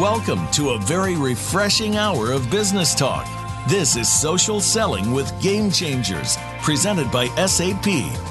Welcome to a very refreshing hour of business talk. This is Social Selling with Game Changers, presented by SAP.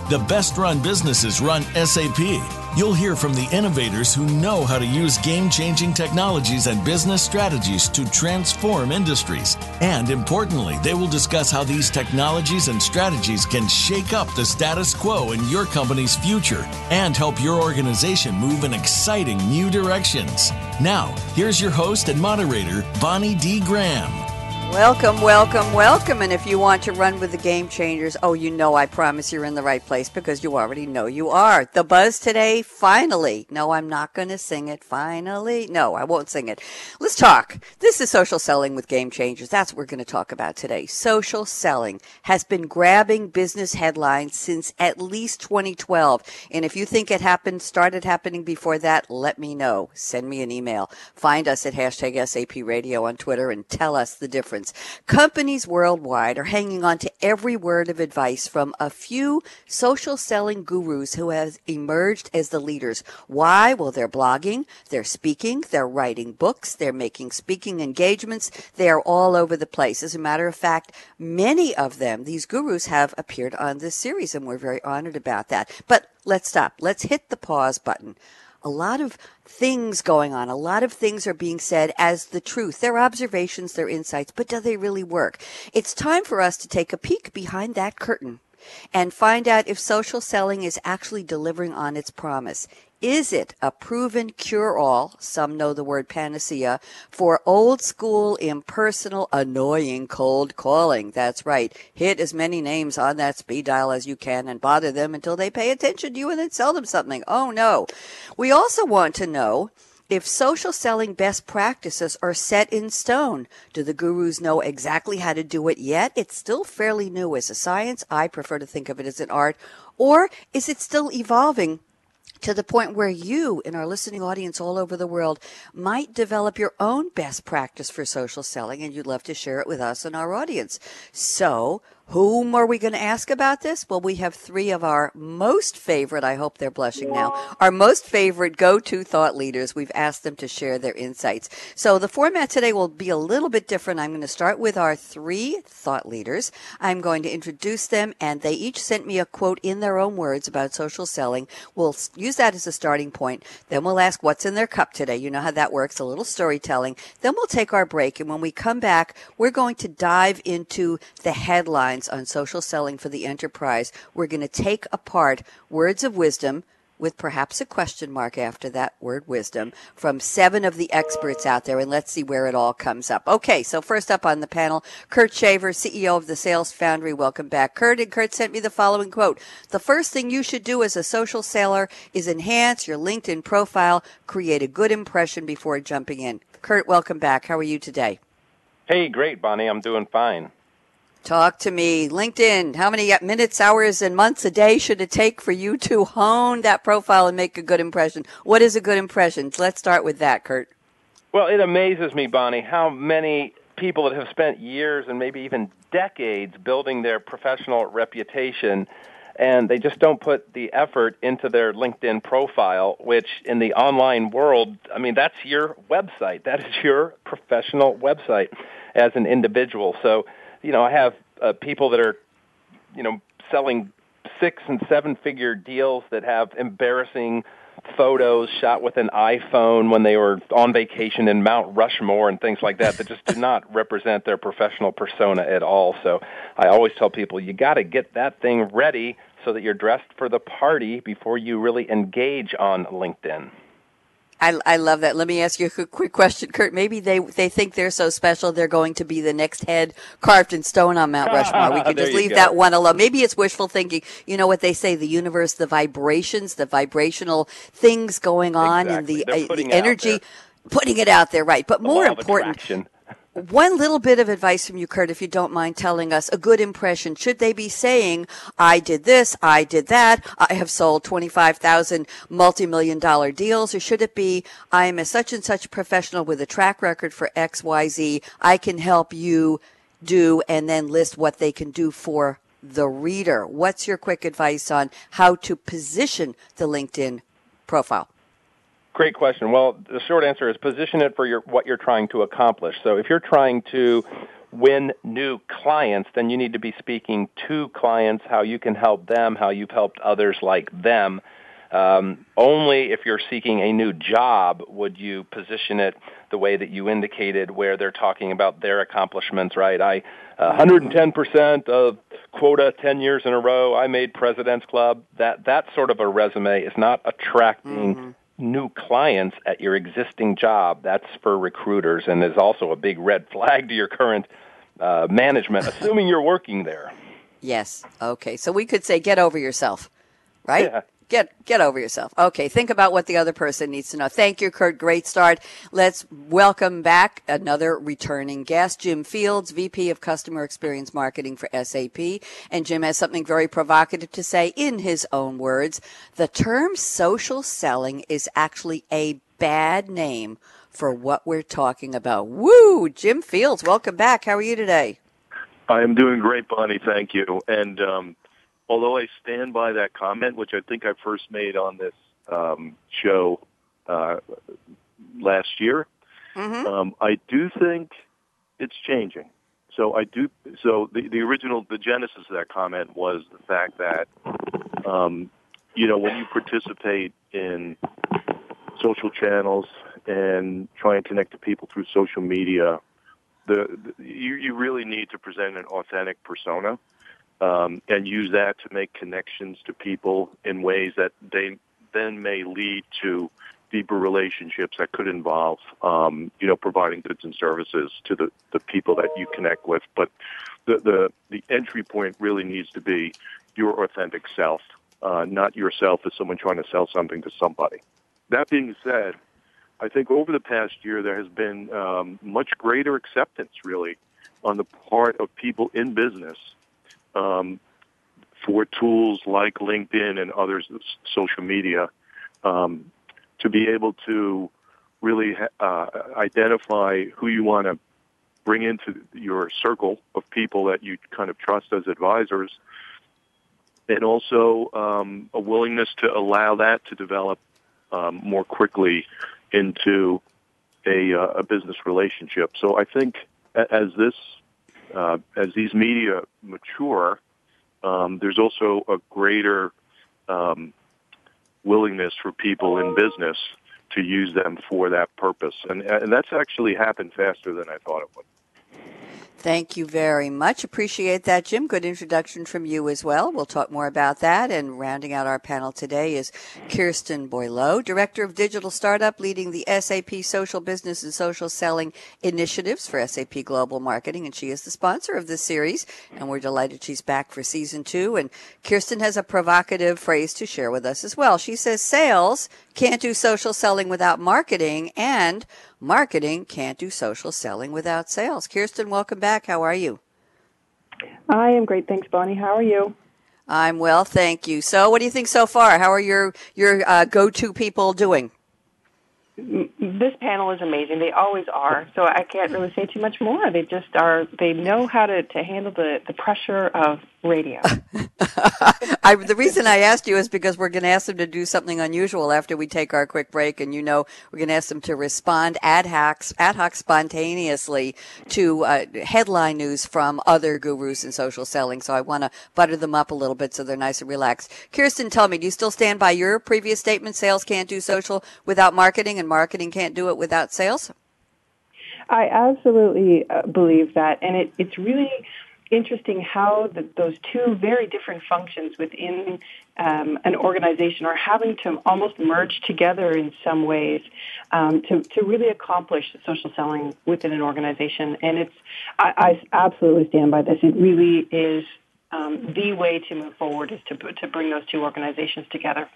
The best run businesses run SAP. You'll hear from the innovators who know how to use game changing technologies and business strategies to transform industries. And importantly, they will discuss how these technologies and strategies can shake up the status quo in your company's future and help your organization move in exciting new directions. Now, here's your host and moderator, Bonnie D. Graham. Welcome, welcome, welcome. And if you want to run with the game changers, oh, you know, I promise you're in the right place because you already know you are. The buzz today, finally. No, I'm not going to sing it. Finally. No, I won't sing it. Let's talk. This is social selling with game changers. That's what we're going to talk about today. Social selling has been grabbing business headlines since at least 2012. And if you think it happened, started happening before that, let me know. Send me an email. Find us at hashtag SAP radio on Twitter and tell us the difference Companies worldwide are hanging on to every word of advice from a few social selling gurus who have emerged as the leaders. Why? Well, they're blogging, they're speaking, they're writing books, they're making speaking engagements. They are all over the place. As a matter of fact, many of them, these gurus have appeared on this series and we're very honored about that. But let's stop. Let's hit the pause button a lot of things going on. A lot of things are being said as the truth. They're observations, they're insights, but do they really work? It's time for us to take a peek behind that curtain and find out if social selling is actually delivering on its promise. Is it a proven cure all? Some know the word panacea for old school, impersonal, annoying cold calling. That's right. Hit as many names on that speed dial as you can and bother them until they pay attention to you and then sell them something. Oh no. We also want to know if social selling best practices are set in stone, do the gurus know exactly how to do it yet? It's still fairly new as a science. I prefer to think of it as an art. Or is it still evolving to the point where you, in our listening audience all over the world, might develop your own best practice for social selling and you'd love to share it with us and our audience. So, whom are we going to ask about this? Well, we have three of our most favorite, I hope they're blushing now, our most favorite go-to thought leaders. We've asked them to share their insights. So the format today will be a little bit different. I'm going to start with our three thought leaders. I'm going to introduce them and they each sent me a quote in their own words about social selling. We'll use that as a starting point. Then we'll ask what's in their cup today. You know how that works, a little storytelling. Then we'll take our break. And when we come back, we're going to dive into the headlines on social selling for the enterprise. We're going to take apart words of wisdom with perhaps a question mark after that word wisdom from seven of the experts out there and let's see where it all comes up. Okay, so first up on the panel, Kurt Shaver, CEO of the Sales Foundry. Welcome back. Kurt and Kurt sent me the following quote. The first thing you should do as a social seller is enhance your LinkedIn profile, create a good impression before jumping in. Kurt, welcome back. How are you today? Hey, great, Bonnie. I'm doing fine. Talk to me. LinkedIn, how many minutes, hours, and months a day should it take for you to hone that profile and make a good impression? What is a good impression? Let's start with that, Kurt. Well, it amazes me, Bonnie, how many people that have spent years and maybe even decades building their professional reputation and they just don't put the effort into their LinkedIn profile, which in the online world, I mean, that's your website. That is your professional website as an individual. So you know, I have uh, people that are, you know, selling six and seven figure deals that have embarrassing photos shot with an iPhone when they were on vacation in Mount Rushmore and things like that that just do not represent their professional persona at all. So I always tell people you got to get that thing ready so that you're dressed for the party before you really engage on LinkedIn. I, I love that. Let me ask you a quick question, Kurt. Maybe they they think they're so special they're going to be the next head carved in stone on Mount Rushmore. We could just leave that one alone. Maybe it's wishful thinking. You know what they say: the universe, the vibrations, the vibrational things going on, exactly. and the, uh, the energy, putting it out there, right? But the more important one little bit of advice from you, Kurt, if you don't mind telling us a good impression. Should they be saying, I did this, I did that, I have sold 25,000 multi-million dollar deals, or should it be, I am a such and such professional with a track record for X, Y, Z, I can help you do, and then list what they can do for the reader. What's your quick advice on how to position the LinkedIn profile? Great question. Well, the short answer is position it for your, what you're trying to accomplish. So if you're trying to win new clients, then you need to be speaking to clients, how you can help them, how you've helped others like them. Um, only if you're seeking a new job would you position it the way that you indicated, where they're talking about their accomplishments. Right? I uh, 110% of quota 10 years in a row. I made President's Club. That that sort of a resume is not attracting. Mm-hmm new clients at your existing job, that's for recruiters and is also a big red flag to your current uh, management, assuming you're working there. Yes. Okay. So we could say, get over yourself, right? Yeah. Get get over yourself. Okay, think about what the other person needs to know. Thank you, Kurt. Great start. Let's welcome back another returning guest, Jim Fields, VP of Customer Experience Marketing for SAP. And Jim has something very provocative to say in his own words. The term social selling is actually a bad name for what we're talking about. Woo! Jim Fields, welcome back. How are you today? I am doing great, Bonnie. Thank you. And um, although I stand by that comment, which I think I first made on this um, show uh, last year, mm-hmm. um, I do think it's changing. So I do. So the the original, the genesis of that comment was the fact that, um, you know, when you participate in social channels and try and connect to people through social media, the, the you you really need to present an authentic persona um, and use that to make connections to people in ways that they then may lead to deeper relationships that could involve, um, you know, providing goods and services to the, the people that you connect with. But the, the, the entry point really needs to be your authentic self, uh, not yourself as someone trying to sell something to somebody. That being said, I think over the past year there has been um, much greater acceptance, really, on the part of people in business um, for tools like LinkedIn and others, social media, um, to be able to really uh, identify who you want to bring into your circle of people that you kind of trust as advisors, and also um, a willingness to allow that to develop um, more quickly into a, uh, a business relationship. So I think as this uh, as these media mature, um, there's also a greater um, willingness for people in business to use them for that purpose, and and that's actually happened faster than I thought it would. Thank you very much. Appreciate that, Jim. Good introduction from you as well. We'll talk more about that. And rounding out our panel today is Kirsten Boileau, Director of Digital Startup, leading the SAP Social Business and Social Selling Initiatives for SAP Global Marketing. And she is the sponsor of this series. And we're delighted she's back for season two. And Kirsten has a provocative phrase to share with us as well. She says sales can't do social selling without marketing and marketing can't do social selling without sales. Kirsten, welcome back. How are you? I am great. Thanks, Bonnie. How are you? I'm well, thank you. So, what do you think so far? How are your your uh, go-to people doing? This panel is amazing. They always are. So I can't really say too much more. They just are. They know how to, to handle the, the pressure of radio. I, the reason I asked you is because we're going to ask them to do something unusual after we take our quick break, and you know we're going to ask them to respond ad hoc, ad hoc spontaneously to uh, headline news from other gurus in social selling. So I want to butter them up a little bit so they're nice and relaxed. Kirsten, tell me, do you still stand by your previous statement? Sales can't do social without marketing, and marketing can't do it without sales. I absolutely uh, believe that, and it, it's really interesting how the, those two very different functions within um, an organization are having to almost merge together in some ways um, to, to really accomplish social selling within an organization. And it's, I, I absolutely stand by this. It really is um, the way to move forward is to, to bring those two organizations together.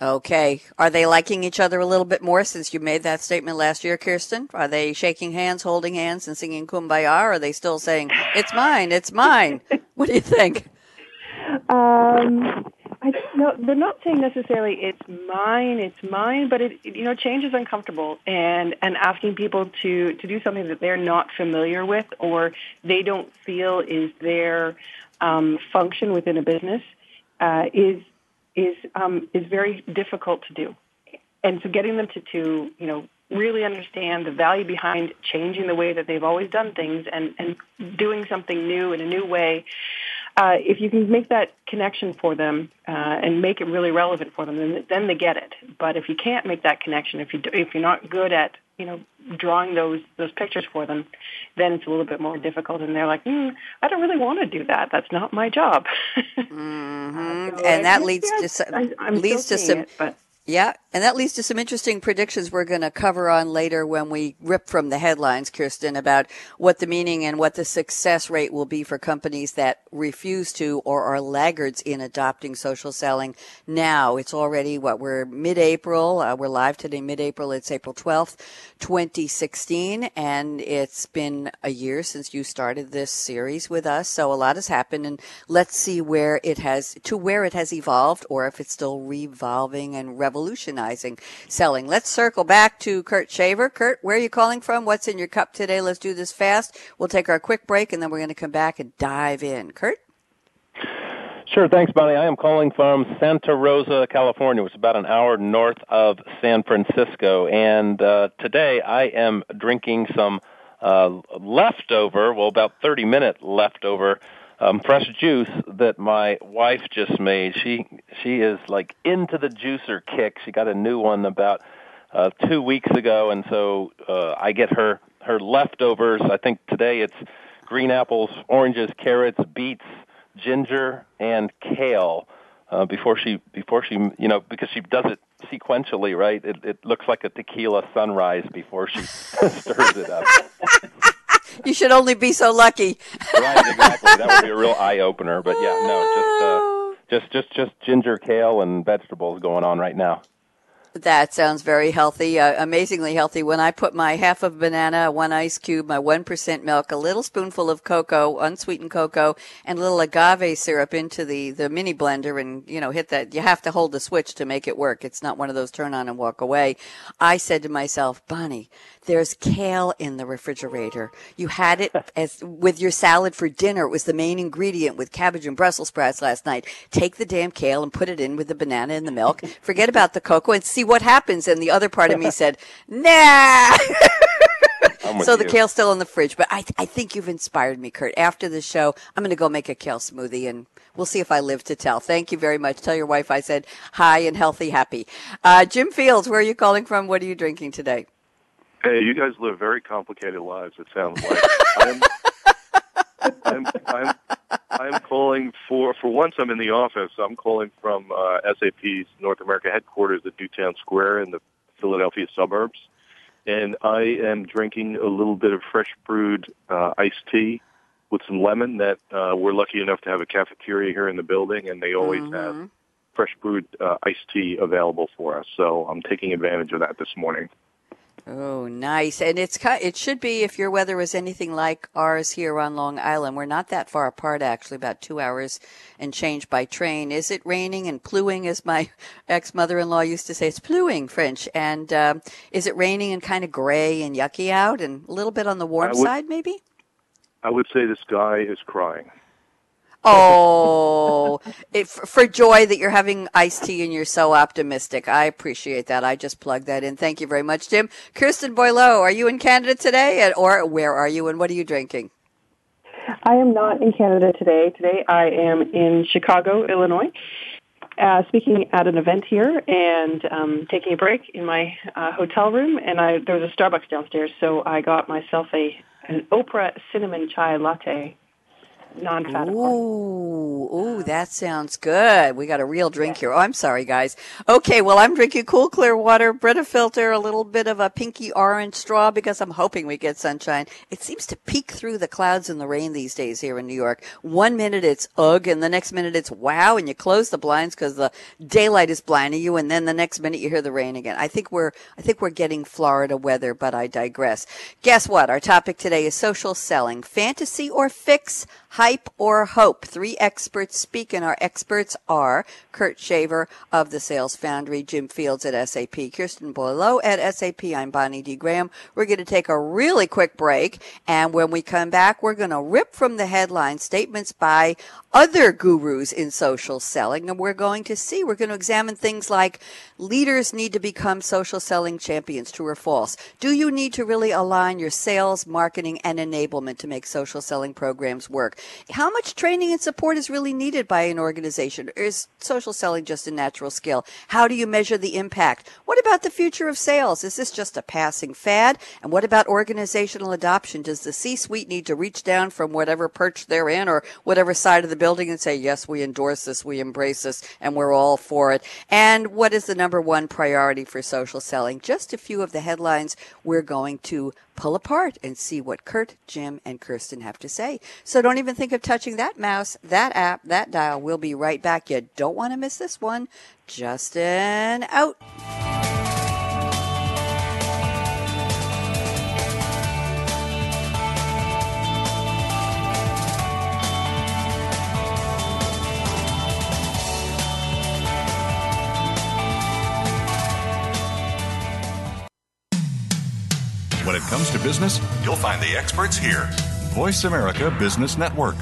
Okay. Are they liking each other a little bit more since you made that statement last year, Kirsten? Are they shaking hands, holding hands, and singing kumbaya? Or are they still saying, it's mine, it's mine? what do you think? Um, I no, they're not saying necessarily it's mine, it's mine, but it you know change is uncomfortable, and and asking people to to do something that they're not familiar with or they don't feel is their um, function within a business uh, is is um, is very difficult to do, and so getting them to to you know really understand the value behind changing the way that they've always done things and and doing something new in a new way. Uh, if you can make that connection for them uh, and make it really relevant for them, then, then they get it. But if you can't make that connection, if you do, if you're not good at you know drawing those those pictures for them, then it's a little bit more difficult. And they're like, mm, I don't really want to do that. That's not my job. mm-hmm. so and that leads to some, I, leads to some. It, but yeah, and that leads to some interesting predictions we're going to cover on later when we rip from the headlines, Kirsten, about what the meaning and what the success rate will be for companies that refuse to or are laggards in adopting social selling now. It's already what we're mid-April. Uh, we're live today, mid-April. It's April 12th, 2016, and it's been a year since you started this series with us. So a lot has happened, and let's see where it has to where it has evolved, or if it's still revolving and revolutionizing revolutionizing selling. Let's circle back to Kurt Shaver. Kurt, where are you calling from? What's in your cup today? Let's do this fast. We'll take our quick break and then we're going to come back and dive in. Kurt? Sure, thanks, Bonnie. I am calling from Santa Rosa, California, which is about an hour north of San Francisco. And uh, today I am drinking some uh, leftover, well, about 30 minute leftover um, fresh juice that my wife just made. She she is like into the juicer kick. She got a new one about uh, two weeks ago, and so uh, I get her her leftovers. I think today it's green apples, oranges, carrots, beets, ginger, and kale. Uh, before she before she you know because she does it sequentially, right? It, it looks like a tequila sunrise before she stirs it up. you should only be so lucky. right, exactly. That would be a real eye opener. But yeah, no, just uh, just just just ginger, kale, and vegetables going on right now. That sounds very healthy, uh, amazingly healthy. When I put my half of banana, one ice cube, my 1% milk, a little spoonful of cocoa, unsweetened cocoa, and a little agave syrup into the, the mini blender and, you know, hit that, you have to hold the switch to make it work. It's not one of those turn on and walk away. I said to myself, Bonnie, there's kale in the refrigerator. You had it as with your salad for dinner. It was the main ingredient with cabbage and Brussels sprouts last night. Take the damn kale and put it in with the banana and the milk. Forget about the cocoa and see what happens. And the other part of me said, nah. so the kale's still in the fridge, but I, I think you've inspired me, Kurt. After the show, I'm going to go make a kale smoothie and we'll see if I live to tell. Thank you very much. Tell your wife I said hi and healthy, happy. Uh, Jim Fields, where are you calling from? What are you drinking today? Hey, you guys live very complicated lives. It sounds like. I'm, I'm, I'm, I'm calling for. For once, I'm in the office. I'm calling from uh, SAP's North America headquarters at Newtown Square in the Philadelphia suburbs, and I am drinking a little bit of fresh brewed uh, iced tea with some lemon. That uh, we're lucky enough to have a cafeteria here in the building, and they always mm-hmm. have fresh brewed uh, iced tea available for us. So I'm taking advantage of that this morning. Oh, nice. And it's it should be if your weather was anything like ours here on Long Island. We're not that far apart actually, about 2 hours and change by train. Is it raining and pluing as my ex-mother-in-law used to say? It's pluing French. And um, is it raining and kind of gray and yucky out and a little bit on the warm would, side maybe? I would say the sky is crying. Oh, it, for joy that you're having iced tea and you're so optimistic. I appreciate that. I just plugged that in. Thank you very much, Jim. Kirsten Boileau, are you in Canada today? Or where are you and what are you drinking? I am not in Canada today. Today I am in Chicago, Illinois. Uh, speaking at an event here and um, taking a break in my uh, hotel room. And I, there was a Starbucks downstairs, so I got myself a an Oprah cinnamon chai latte non-fat. Ooh, ooh, that sounds good. We got a real drink here. Oh, I'm sorry, guys. Okay, well, I'm drinking cool, clear water, Brita filter, a little bit of a pinky orange straw because I'm hoping we get sunshine. It seems to peek through the clouds and the rain these days here in New York. One minute it's ugh, and the next minute it's wow, and you close the blinds because the daylight is blinding you, and then the next minute you hear the rain again. I think we're, I think we're getting Florida weather, but I digress. Guess what? Our topic today is social selling, fantasy or fix hype or hope. Three experts speak, and our experts are Kurt Shaver of the Sales Foundry, Jim Fields at SAP, Kirsten Boileau at SAP. I'm Bonnie D. Graham. We're going to take a really quick break, and when we come back, we're going to rip from the headline statements by other gurus in social selling, and we're going to see, we're going to examine things like leaders need to become social selling champions, true or false. Do you need to really align your sales, marketing, and enablement to make social selling programs work? How much training and support is really needed by an organization? Or is social selling just a natural skill? How do you measure the impact? What about the future of sales? Is this just a passing fad? And what about organizational adoption? Does the C-suite need to reach down from whatever perch they're in or whatever side of the building and say, yes, we endorse this, we embrace this, and we're all for it? And what is the number one priority for social selling? Just a few of the headlines we're going to pull apart and see what Kurt, Jim, and Kirsten have to say. So don't even think of touching that mouse, that app, that dial. We'll be right back. You don't want to miss this one. Justin out. When it comes to business, you'll find the experts here. Voice America Business Network.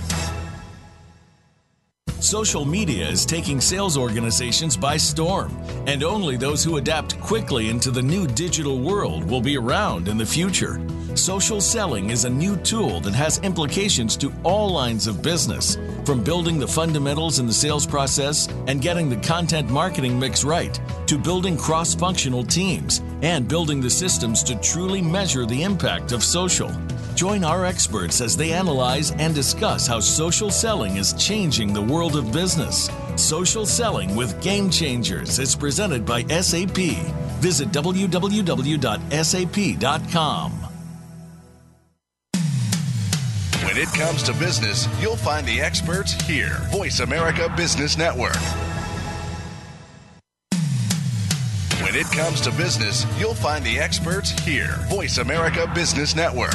Social media is taking sales organizations by storm, and only those who adapt quickly into the new digital world will be around in the future. Social selling is a new tool that has implications to all lines of business, from building the fundamentals in the sales process and getting the content marketing mix right, to building cross functional teams and building the systems to truly measure the impact of social. Join our experts as they analyze and discuss how social selling is changing the world of business. Social Selling with Game Changers is presented by SAP. Visit www.sap.com. When it comes to business, you'll find the experts here. Voice America Business Network. When it comes to business, you'll find the experts here. Voice America Business Network.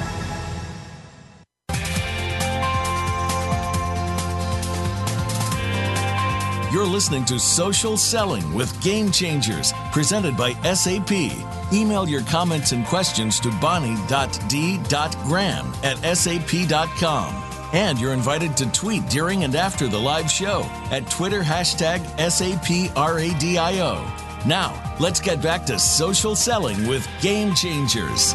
You're listening to Social Selling with Game Changers, presented by SAP. Email your comments and questions to bonnie.d.graham at sap.com. And you're invited to tweet during and after the live show at Twitter hashtag SAPRADIO. Now, let's get back to social selling with Game Changers.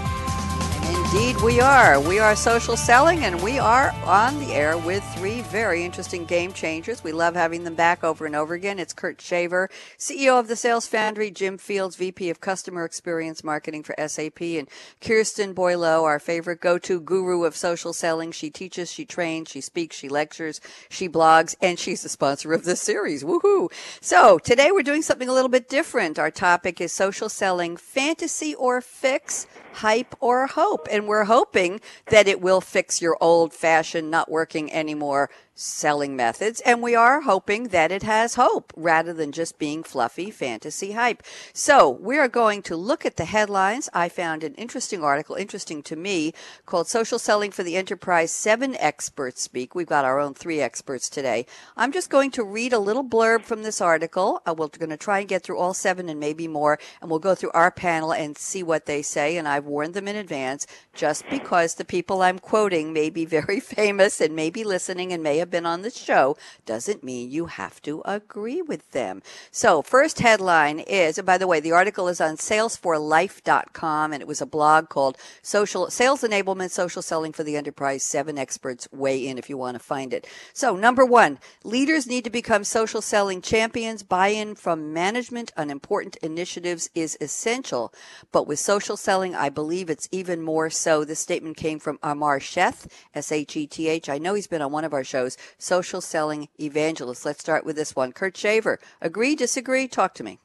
Indeed, we are. We are social selling, and we are on the air with three very interesting game changers. We love having them back over and over again. It's Kurt Shaver, CEO of the Sales Foundry, Jim Fields, VP of Customer Experience Marketing for SAP, and Kirsten Boileau, our favorite go-to guru of social selling. She teaches, she trains, she speaks, she lectures, she blogs, and she's the sponsor of this series. Woohoo! So today we're doing something a little bit different. Our topic is social selling, fantasy or fix hype or hope. And we're hoping that it will fix your old fashioned, not working anymore selling methods. And we are hoping that it has hope rather than just being fluffy fantasy hype. So we are going to look at the headlines. I found an interesting article, interesting to me, called Social Selling for the Enterprise Seven Experts Speak. We've got our own three experts today. I'm just going to read a little blurb from this article. Uh, we're going to try and get through all seven and maybe more, and we'll go through our panel and see what they say. And I've warned them in advance just because the people I'm quoting may be very famous and may be listening and may have have been on the show doesn't mean you have to agree with them. So, first headline is, and by the way, the article is on salesforlife.com and it was a blog called Social Sales Enablement Social Selling for the Enterprise. Seven experts weigh in if you want to find it. So, number one, leaders need to become social selling champions. Buy in from management on important initiatives is essential. But with social selling, I believe it's even more so. This statement came from Amar Sheth, S H E T H. I know he's been on one of our shows, Social Selling Evangelist. Let's start with this one. Kurt Shaver, agree, disagree? Talk to me.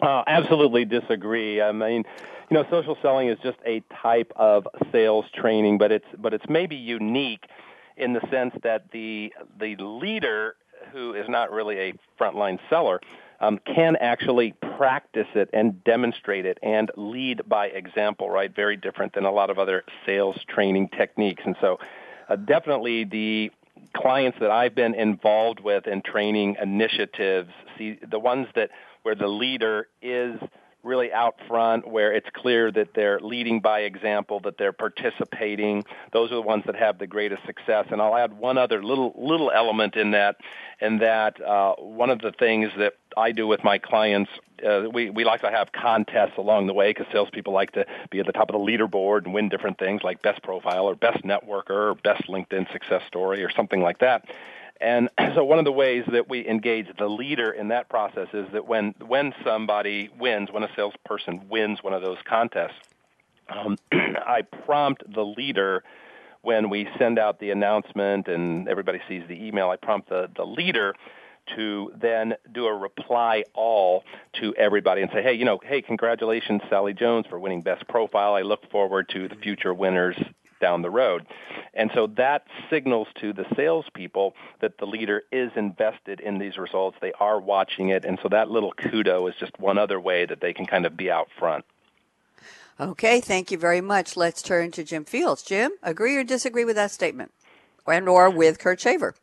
Uh, absolutely disagree. I mean, you know, social selling is just a type of sales training, but it's but it's maybe unique in the sense that the the leader who is not really a frontline seller um, can actually practice it and demonstrate it and lead by example, right? Very different than a lot of other sales training techniques. And so, uh, definitely the clients that I've been involved with in training initiatives, see the ones that where the leader is really out front where it's clear that they're leading by example, that they're participating. Those are the ones that have the greatest success. And I'll add one other little little element in that, and that uh, one of the things that I do with my clients, uh, we we like to have contests along the way because salespeople like to be at the top of the leaderboard and win different things like best profile or best networker or best LinkedIn success story or something like that. And so one of the ways that we engage the leader in that process is that when when somebody wins, when a salesperson wins one of those contests, um, I prompt the leader when we send out the announcement and everybody sees the email. I prompt the, the leader to then do a reply all to everybody and say, hey, you know, hey, congratulations, Sally Jones, for winning Best Profile. I look forward to the future winners down the road. And so that signals to the salespeople that the leader is invested in these results. They are watching it. And so that little kudo is just one other way that they can kind of be out front. Okay, thank you very much. Let's turn to Jim Fields. Jim, agree or disagree with that statement? And or with Kurt Shaver?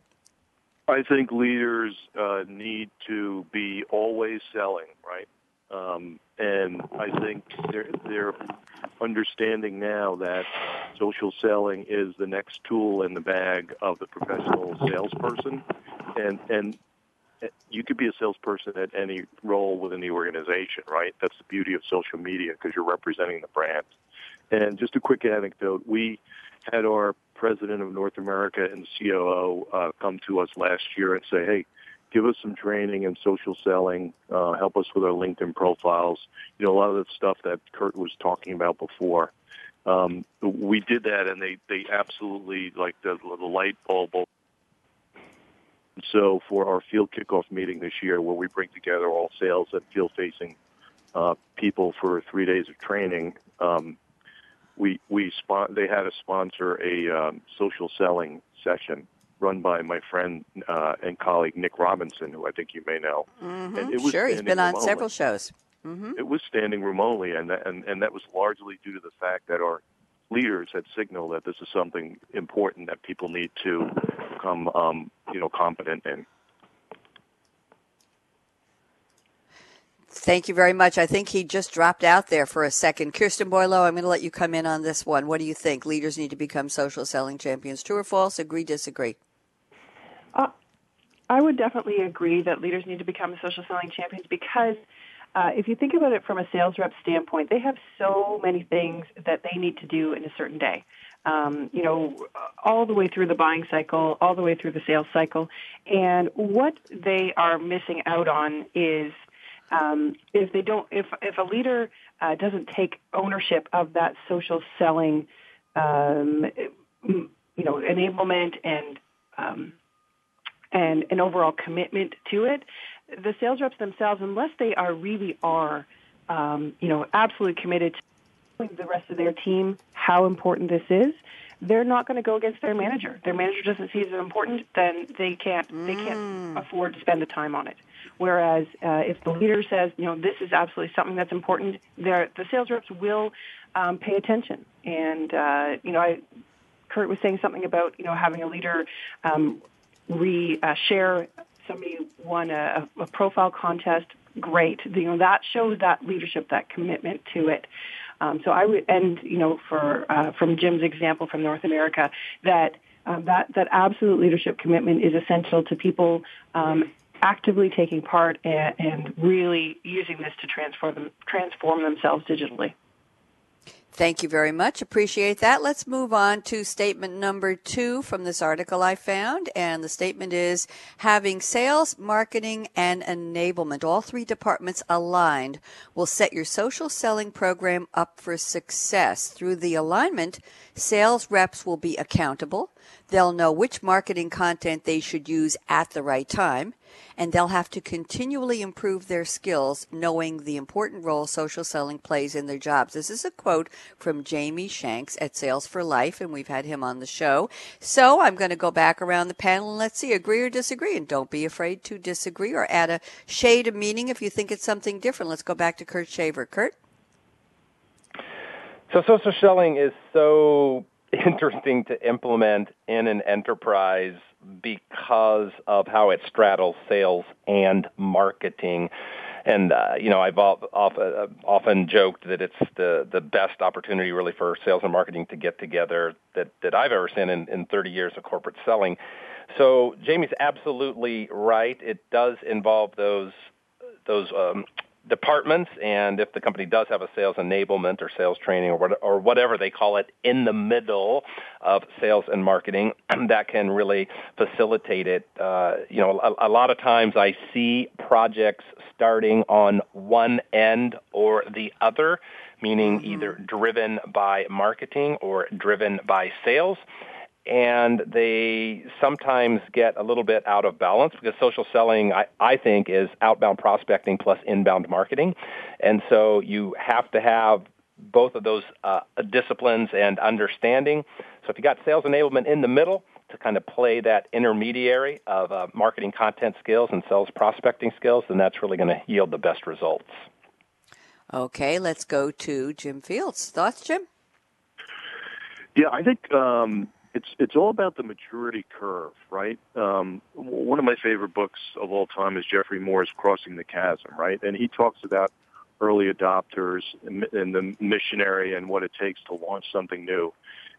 I think leaders uh, need to be always selling, right? Um, and I think they're, they're understanding now that social selling is the next tool in the bag of the professional salesperson, and and you could be a salesperson at any role within the organization, right? That's the beauty of social media because you're representing the brand. And just a quick anecdote: we had our president of North America and COO uh, come to us last year and say, "Hey." Give us some training in social selling, uh, help us with our LinkedIn profiles. You know, a lot of the stuff that Kurt was talking about before. Um, we did that, and they they absolutely like the the light bulb. So for our field kickoff meeting this year, where we bring together all sales and field facing uh, people for three days of training, um, we we spon- they had to sponsor a um, social selling session run by my friend uh, and colleague Nick Robinson, who I think you may know. Mm-hmm. And it was sure, he's been on remotely. several shows. Mm-hmm. It was standing remotely, and, that, and and that was largely due to the fact that our leaders had signaled that this is something important that people need to become, um, you know, competent in. Thank you very much. I think he just dropped out there for a second. Kirsten Boileau, I'm going to let you come in on this one. What do you think? Leaders need to become social selling champions. True or false? Agree, disagree? Uh, I would definitely agree that leaders need to become social selling champions because uh, if you think about it from a sales rep standpoint, they have so many things that they need to do in a certain day. Um, you know, all the way through the buying cycle, all the way through the sales cycle. And what they are missing out on is um, if they don't, if if a leader uh, doesn't take ownership of that social selling, um, you know, enablement and um, and an overall commitment to it, the sales reps themselves, unless they are really are, um, you know, absolutely committed to the rest of their team how important this is, they're not going to go against their manager. Their manager doesn't see it as important, then they can't mm. they can't mm. afford to spend the time on it. Whereas uh, if the leader says, you know, this is absolutely something that's important, the sales reps will um, pay attention. And uh, you know, I, Kurt was saying something about you know having a leader um, re uh, share somebody won a, a profile contest. Great, you know that shows that leadership, that commitment to it. Um, so I would, and you know, for uh, from Jim's example from North America, that um, that that absolute leadership commitment is essential to people um, actively taking part and, and really using this to transform them, transform themselves digitally. Thank you very much. Appreciate that. Let's move on to statement number two from this article I found. And the statement is having sales, marketing, and enablement, all three departments aligned, will set your social selling program up for success. Through the alignment, sales reps will be accountable. They'll know which marketing content they should use at the right time and they'll have to continually improve their skills, knowing the important role social selling plays in their jobs. This is a quote from Jamie Shanks at Sales for Life, and we've had him on the show. So I'm going to go back around the panel and let's see, agree or disagree. And don't be afraid to disagree or add a shade of meaning if you think it's something different. Let's go back to Kurt Shaver. Kurt? So social selling is so interesting to implement in an enterprise because of how it straddles sales and marketing. And uh, you know, I've often, uh, often joked that it's the the best opportunity really for sales and marketing to get together that that I've ever seen in, in 30 years of corporate selling. So Jamie's absolutely right. It does involve those those um, departments, and if the company does have a sales enablement or sales training or, what, or whatever they call it in the middle of sales and marketing, that can really facilitate it. Uh, you know, a, a lot of times I see projects starting on one end or the other, meaning mm-hmm. either driven by marketing or driven by sales and they sometimes get a little bit out of balance because social selling, I, I think, is outbound prospecting plus inbound marketing. And so you have to have both of those uh, disciplines and understanding. So if you got sales enablement in the middle to kind of play that intermediary of uh, marketing content skills and sales prospecting skills, then that's really going to yield the best results. Okay, let's go to Jim Fields. Thoughts, Jim? Yeah, I think um, it's it's all about the maturity curve, right? Um, one of my favorite books of all time is Geoffrey Moore's Crossing the Chasm, right? And he talks about early adopters and, the missionary and what it takes to launch something new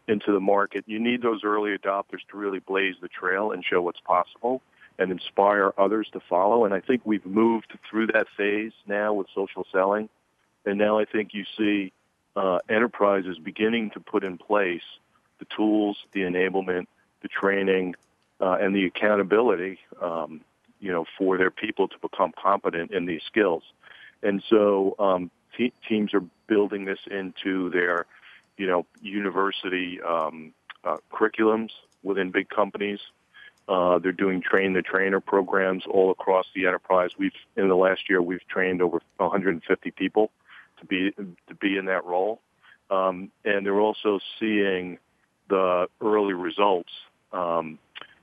into the market. You need those early adopters to really blaze the trail and show what's possible and inspire others to follow. And I think we've moved through that phase now with social selling. And now I think you see uh, enterprises beginning to put in place the tools, the enablement, the training, uh, and the accountability, um, you know, for their people to become competent in these skills. And so um, te- teams are building this into their, you know, university um, uh, curriculums within big companies. Uh, they're doing train the trainer programs all across the enterprise. We've in the last year we've trained over 150 people to be to be in that role, um, and they're also seeing the early results um,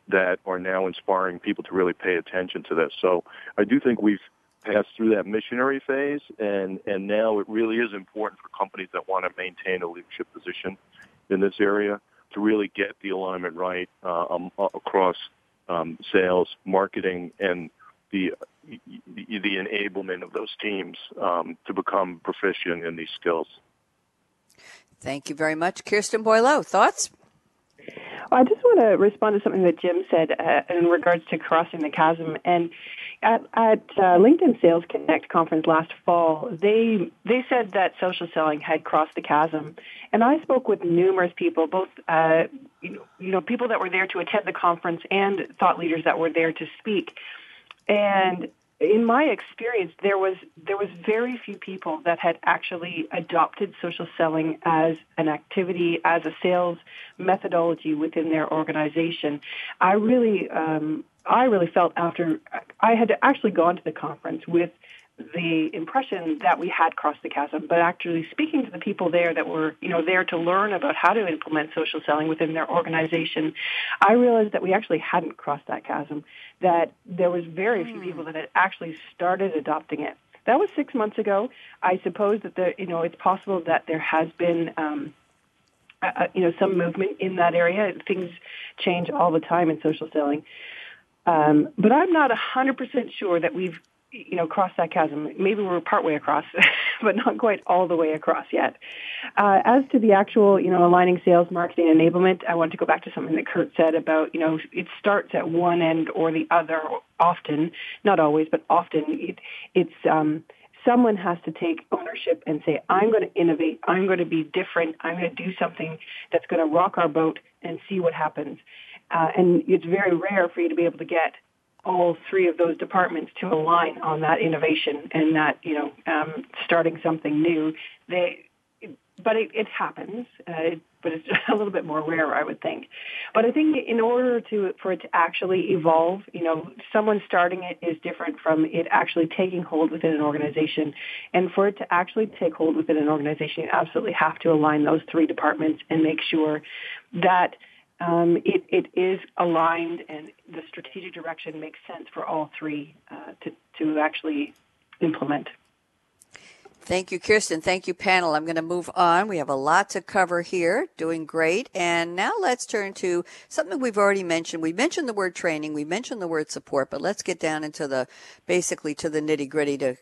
that are now inspiring people to really pay attention to this. So I do think we've passed through that missionary phase, and and now it really is important for companies that want to maintain a leadership position in this area to really get the alignment right uh, um, across um, sales, marketing, and the, the, enablement of those teams um, to become proficient in these skills. Thank you very much, Kirsten Boileau. Thoughts? I just want to respond to something that Jim said uh, in regards to crossing the chasm. And at, at uh, LinkedIn Sales Connect conference last fall, they they said that social selling had crossed the chasm. And I spoke with numerous people, both uh, you, know, you know people that were there to attend the conference and thought leaders that were there to speak. And in my experience, there was there was very few people that had actually adopted social selling as an activity, as a sales methodology within their organization. I really, um, I really felt after I had actually gone to the conference with the impression that we had crossed the chasm, but actually speaking to the people there that were, you know, there to learn about how to implement social selling within their organization, I realized that we actually hadn't crossed that chasm, that there was very few people that had actually started adopting it. That was six months ago. I suppose that there, you know, it's possible that there has been, um, uh, you know, some movement in that area. Things change all the time in social selling. Um, but I'm not 100% sure that we've you know, cross that chasm. Maybe we're partway across, but not quite all the way across yet. Uh, as to the actual, you know, aligning sales, marketing, enablement, I want to go back to something that Kurt said about, you know, it starts at one end or the other often, not always, but often. It, it's, um, someone has to take ownership and say, I'm going to innovate. I'm going to be different. I'm going to do something that's going to rock our boat and see what happens. Uh, and it's very rare for you to be able to get all three of those departments to align on that innovation and that you know um, starting something new. They, but it, it happens. Uh, but it's a little bit more rare, I would think. But I think in order to for it to actually evolve, you know, someone starting it is different from it actually taking hold within an organization. And for it to actually take hold within an organization, you absolutely have to align those three departments and make sure that um, it, it is aligned and the strategic direction makes sense for all three uh, to, to actually implement. Thank you, Kirsten. Thank you, panel. I'm going to move on. We have a lot to cover here. Doing great. And now let's turn to something we've already mentioned. We mentioned the word training. We mentioned the word support, but let's get down into the basically to the nitty gritty to,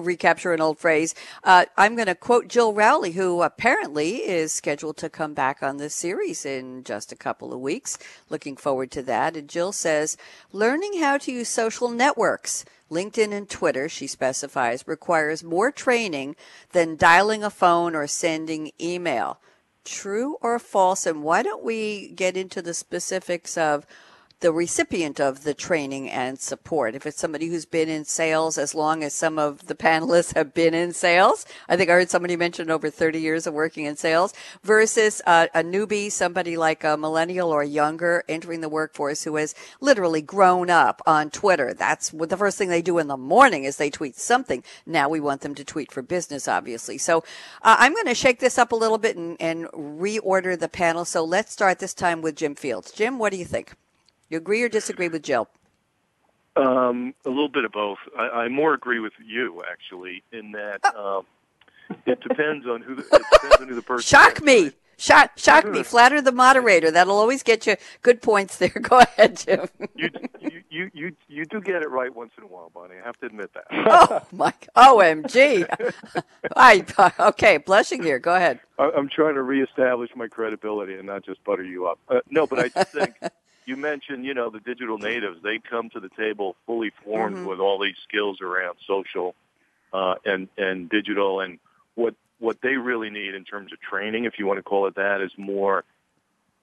recapture an old phrase. Uh, I'm going to quote Jill Rowley, who apparently is scheduled to come back on this series in just a couple of weeks. Looking forward to that. And Jill says, learning how to use social networks LinkedIn and Twitter, she specifies, requires more training than dialing a phone or sending email. True or false? And why don't we get into the specifics of the recipient of the training and support. If it's somebody who's been in sales as long as some of the panelists have been in sales, I think I heard somebody mention over 30 years of working in sales versus uh, a newbie, somebody like a millennial or younger entering the workforce who has literally grown up on Twitter. That's what the first thing they do in the morning is they tweet something. Now we want them to tweet for business, obviously. So uh, I'm going to shake this up a little bit and, and reorder the panel. So let's start this time with Jim Fields. Jim, what do you think? You agree or disagree with Jill? Um, a little bit of both. I, I more agree with you actually in that oh. um, it depends on who the, it depends on who the person. Shock is, me. Shock, shock me. Flatter the moderator. That'll always get you good points there. Go ahead, Jim. you, you, you, you do get it right once in a while, Bonnie. I have to admit that. oh my! OMG! I okay. Blushing here. Go ahead. I, I'm trying to reestablish my credibility and not just butter you up. Uh, no, but I just think you mentioned, you know, the digital natives. They come to the table fully formed mm-hmm. with all these skills around social uh, and and digital, and what what they really need in terms of training, if you want to call it that, is more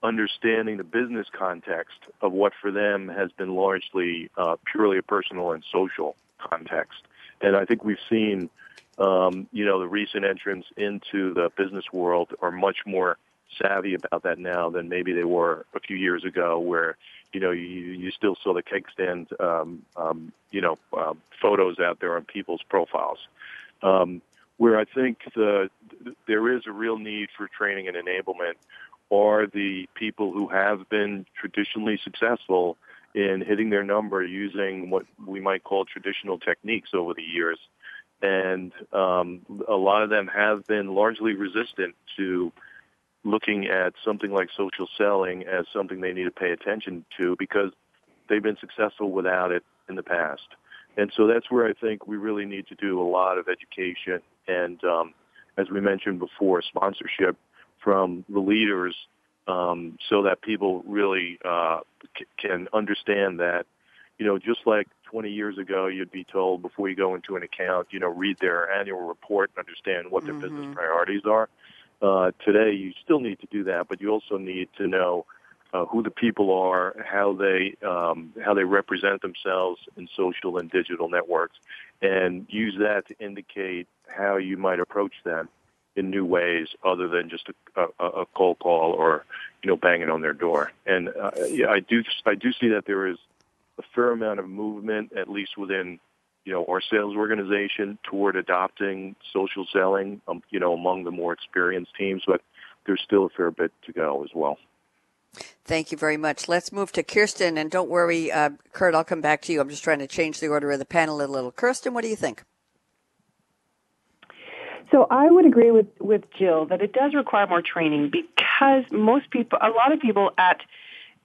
understanding the business context of what for them has been largely uh, purely a personal and social context. And I think we've seen, um, you know, the recent entrants into the business world are much more savvy about that now than maybe they were a few years ago, where you know you you still saw the cake stand um, um, you know uh, photos out there on people's profiles. Um, where I think the there is a real need for training and enablement are the people who have been traditionally successful in hitting their number using what we might call traditional techniques over the years. And um, a lot of them have been largely resistant to looking at something like social selling as something they need to pay attention to because they've been successful without it in the past. And so that's where I think we really need to do a lot of education and, um, as we mentioned before, sponsorship from the leaders um, so that people really uh, c- can understand that, you know, just like 20 years ago, you'd be told before you go into an account, you know, read their annual report and understand what their mm-hmm. business priorities are. Uh, today, you still need to do that, but you also need to know uh, who the people are, how they um, how they represent themselves in social and digital networks, and use that to indicate how you might approach them in new ways other than just a, a, a cold call or you know banging on their door. And uh, yeah, I do I do see that there is a fair amount of movement, at least within you know, our sales organization toward adopting social selling, um, you know, among the more experienced teams, but there's still a fair bit to go as well. Thank you very much. Let's move to Kirsten, and don't worry, uh, Kurt, I'll come back to you. I'm just trying to change the order of the panel a little. Kirsten, what do you think? So I would agree with, with Jill that it does require more training because most people, a lot of people at,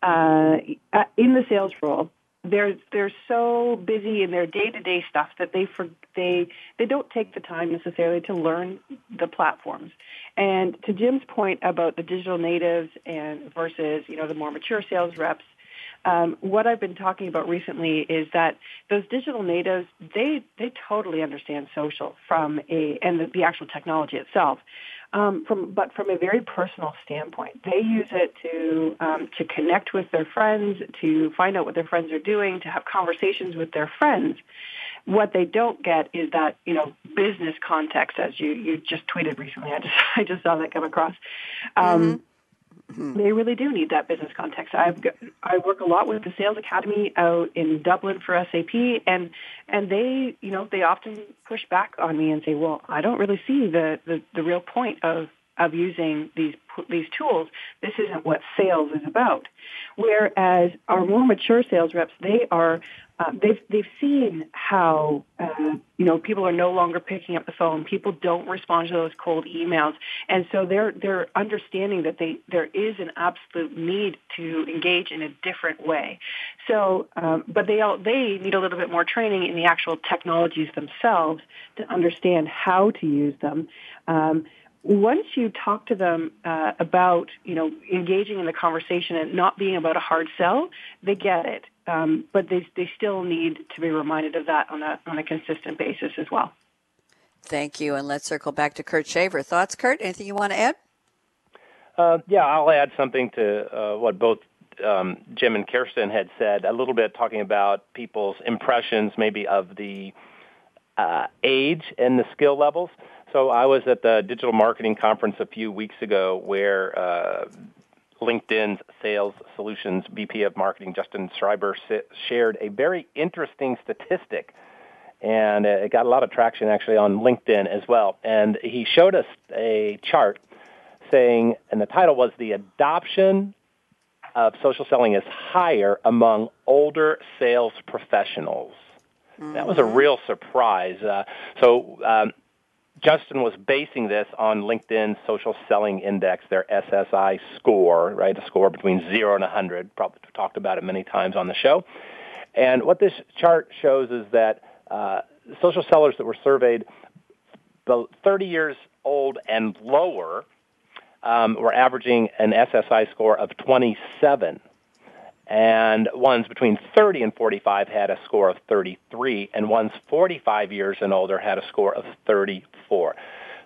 uh, at in the sales role they're they're so busy in their day to day stuff that they for, they they don't take the time necessarily to learn the platforms. And to Jim's point about the digital natives and versus you know the more mature sales reps, um, what I've been talking about recently is that those digital natives they they totally understand social from a and the, the actual technology itself. Um, from but from a very personal standpoint, they use it to um, to connect with their friends, to find out what their friends are doing, to have conversations with their friends. What they don't get is that you know business context, as you you just tweeted recently. I just I just saw that come across. Um, mm-hmm Mm-hmm. They really do need that business context. I've I work a lot with the Sales Academy out in Dublin for SAP, and and they you know they often push back on me and say, well, I don't really see the the, the real point of of using these these tools. This isn't what sales is about. Whereas our more mature sales reps, they are uh, they've they've seen how uh, you know people are no longer picking up the phone. People don't respond to those cold emails, and so they're they're understanding that they there is an absolute need to engage in a different way. So, um, but they all they need a little bit more training in the actual technologies themselves to understand how to use them. Um, once you talk to them uh, about you know engaging in the conversation and not being about a hard sell, they get it. Um, but they they still need to be reminded of that on a on a consistent basis as well. Thank you, and let's circle back to Kurt Shaver. Thoughts, Kurt? Anything you want to add? Uh, yeah, I'll add something to uh, what both um, Jim and Kirsten had said. A little bit talking about people's impressions, maybe of the uh, age and the skill levels. So I was at the digital marketing conference a few weeks ago where uh, LinkedIn's sales solutions VP of marketing, Justin Shriber, shared a very interesting statistic. And it got a lot of traction actually on LinkedIn as well. And he showed us a chart saying, and the title was The Adoption of Social Selling is Higher Among Older Sales Professionals. Mm-hmm. That was a mm-hmm. real surprise. Uh, so um, Justin was basing this on LinkedIn's social selling index, their SSI score, right? A score between zero and 100. Probably talked about it many times on the show. And what this chart shows is that uh, social sellers that were surveyed, the 30 years old and lower, um, were averaging an SSI score of 27 and ones between 30 and 45 had a score of 33, and ones 45 years and older had a score of 34.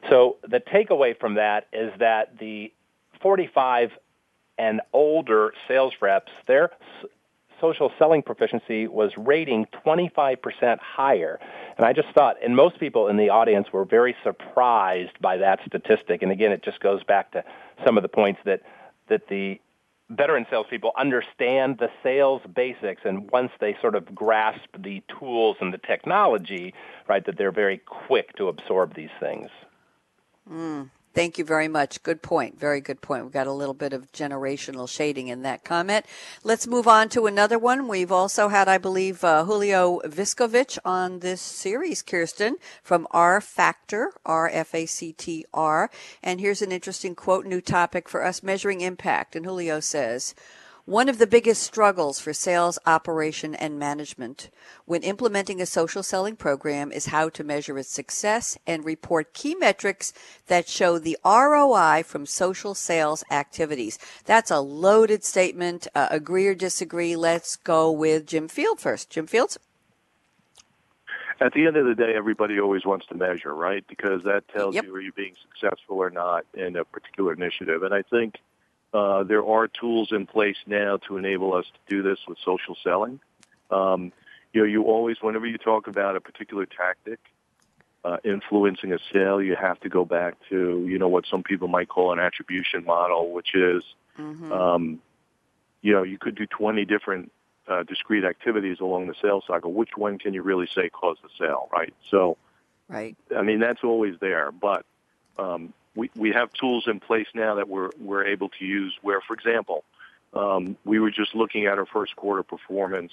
So the takeaway from that is that the 45 and older sales reps, their social selling proficiency was rating 25% higher. And I just thought, and most people in the audience were very surprised by that statistic. And again, it just goes back to some of the points that, that the veteran salespeople understand the sales basics, and once they sort of grasp the tools and the technology, right, that they're very quick to absorb these things. Mm. Thank you very much. Good point. Very good point. We've got a little bit of generational shading in that comment. Let's move on to another one. We've also had, I believe, uh, Julio Viskovich on this series, Kirsten, from RFactr, R F A C T R. And here's an interesting quote, new topic for us measuring impact. And Julio says, one of the biggest struggles for sales operation and management when implementing a social selling program is how to measure its success and report key metrics that show the ROI from social sales activities. That's a loaded statement. Uh, agree or disagree? Let's go with Jim Field first. Jim Fields? At the end of the day, everybody always wants to measure, right? Because that tells yep. you are you being successful or not in a particular initiative. And I think uh, there are tools in place now to enable us to do this with social selling. Um, you know, you always, whenever you talk about a particular tactic uh, influencing a sale, you have to go back to, you know, what some people might call an attribution model, which is, mm-hmm. um, you know, you could do 20 different uh, discrete activities along the sales cycle. Which one can you really say caused the sale, right? So, right. I mean, that's always there, but um, we, we have tools in place now that we're, we're able to use where, for example, um, we were just looking at our first quarter performance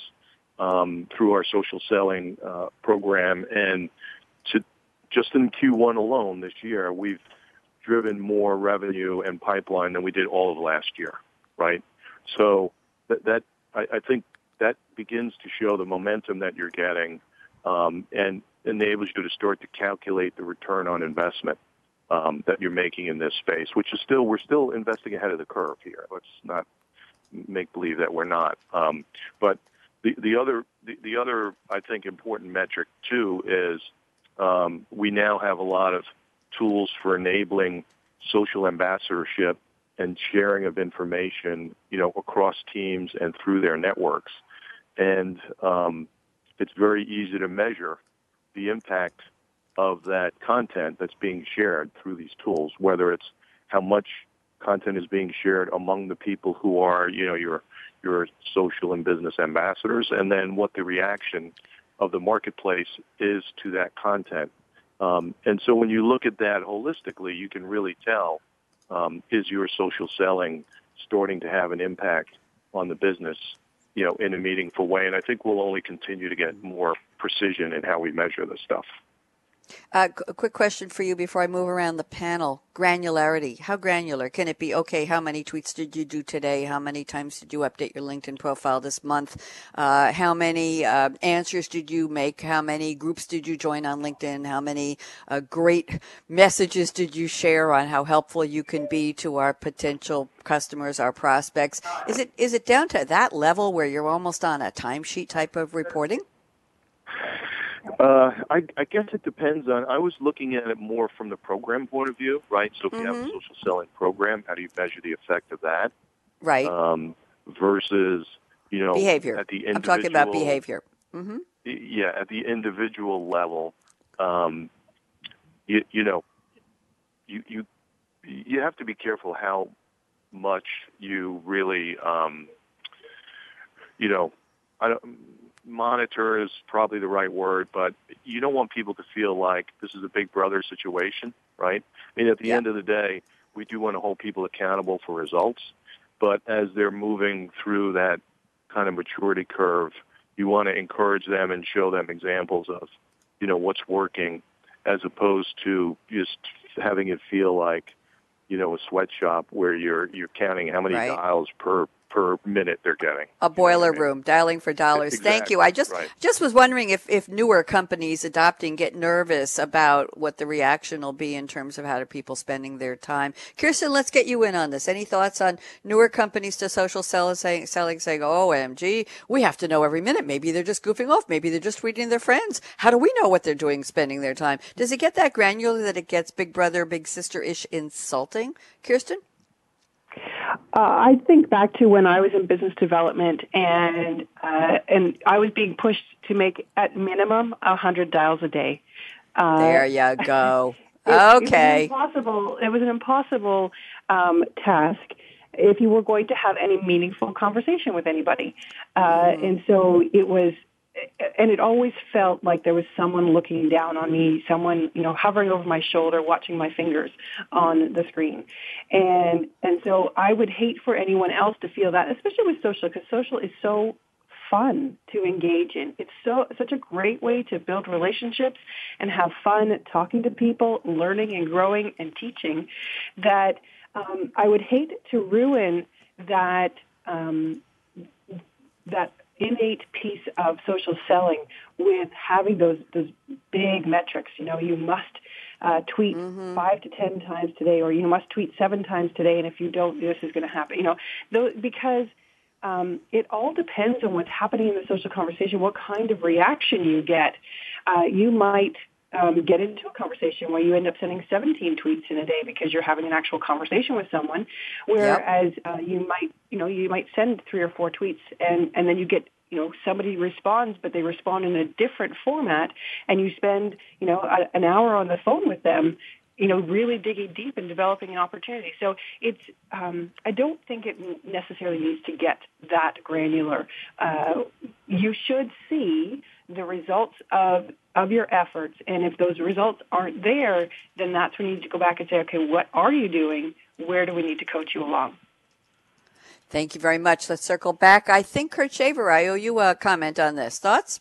um, through our social selling uh, program, and to just in Q1 alone this year, we've driven more revenue and pipeline than we did all of last year, right? So that, that I, I think that begins to show the momentum that you're getting um, and enables you to start to calculate the return on investment um, that you're making in this space, which is still we're still investing ahead of the curve here. Let's not make believe that we're not. Um, but the the other the, the other I think important metric too is um, we now have a lot of tools for enabling social ambassadorship and sharing of information, you know, across teams and through their networks. And um, it's very easy to measure the impact of that content that's being shared through these tools, whether it's how much content is being shared among the people who are, you know, your your social and business ambassadors, and then what the reaction of the marketplace is to that content. Um, and so when you look at that holistically, you can really tell um, is your social selling starting to have an impact on the business, you know, in a meaningful way. And I think we'll only continue to get more precision in how we measure this stuff. Uh, a quick question for you before I move around the panel. Granularity. How granular can it be? Okay, how many tweets did you do today? How many times did you update your LinkedIn profile this month? Uh, how many uh, answers did you make? How many groups did you join on LinkedIn? How many uh, great messages did you share on how helpful you can be to our potential customers, our prospects? Is it is it down to that level where you're almost on a timesheet type of reporting? Uh, I, I guess it depends on. I was looking at it more from the program point of view, right? So if mm-hmm. you have a mm-hmm. social selling program, how do you measure the effect of that? Right. Um, versus, you know, behavior. At the I'm talking about behavior. Mm-hmm. Yeah, at the individual level, um, you, you know, you you you have to be careful how much you really, um, you know, I don't monitor is probably the right word, but you don't want people to feel like this is a big brother situation, right? I mean, at the yeah. end of the day, we do want to hold people accountable for results, but as they're moving through that kind of maturity curve, you want to encourage them and show them examples of, you know, what's working as opposed to just having it feel like, you know, a sweatshop where you're you're counting how many right. dials per per minute they're getting. A boiler you know room, I mean? dialing for dollars. Exactly, Thank you. I just right. just was wondering if, if newer companies adopting get nervous about what the reaction will be in terms of how do people spending their time. Kirsten, let's get you in on this. Any thoughts on newer companies to social selling selling saying, "Oh, MG, we have to know every minute. Maybe they're just goofing off. Maybe they're just tweeting their friends. How do we know what they're doing spending their time?" Does it get that granular that it gets big brother, big sister ish insulting? Kirsten? Uh, I think back to when I was in business development, and uh, and I was being pushed to make at minimum a hundred dials a day. Uh, there you go. it, okay. It was impossible. It was an impossible um, task if you were going to have any meaningful conversation with anybody, uh, mm. and so it was and it always felt like there was someone looking down on me, someone, you know, hovering over my shoulder, watching my fingers on the screen. And, and so I would hate for anyone else to feel that, especially with social, because social is so fun to engage in. It's so, such a great way to build relationships and have fun talking to people, learning and growing and teaching that, um, I would hate to ruin that, um, that innate piece of social selling with having those those big metrics. You know, you must uh, tweet mm-hmm. five to ten times today, or you must tweet seven times today, and if you don't, this is going to happen. You know, though, because um, it all depends on what's happening in the social conversation, what kind of reaction you get. Uh, you might um, get into a conversation where you end up sending 17 tweets in a day because you're having an actual conversation with someone, whereas yep. uh, you might, you know, you might send three or four tweets and and then you get you know somebody responds but they respond in a different format and you spend you know a, an hour on the phone with them you know really digging deep and developing an opportunity. So it's um, i don't think it necessarily needs to get that granular. Uh, you should see the results of of your efforts. And if those results aren't there, then that's when you need to go back and say, okay, what are you doing? Where do we need to coach you along? Thank you very much. Let's circle back. I think Kurt Shaver, I owe you a comment on this. Thoughts?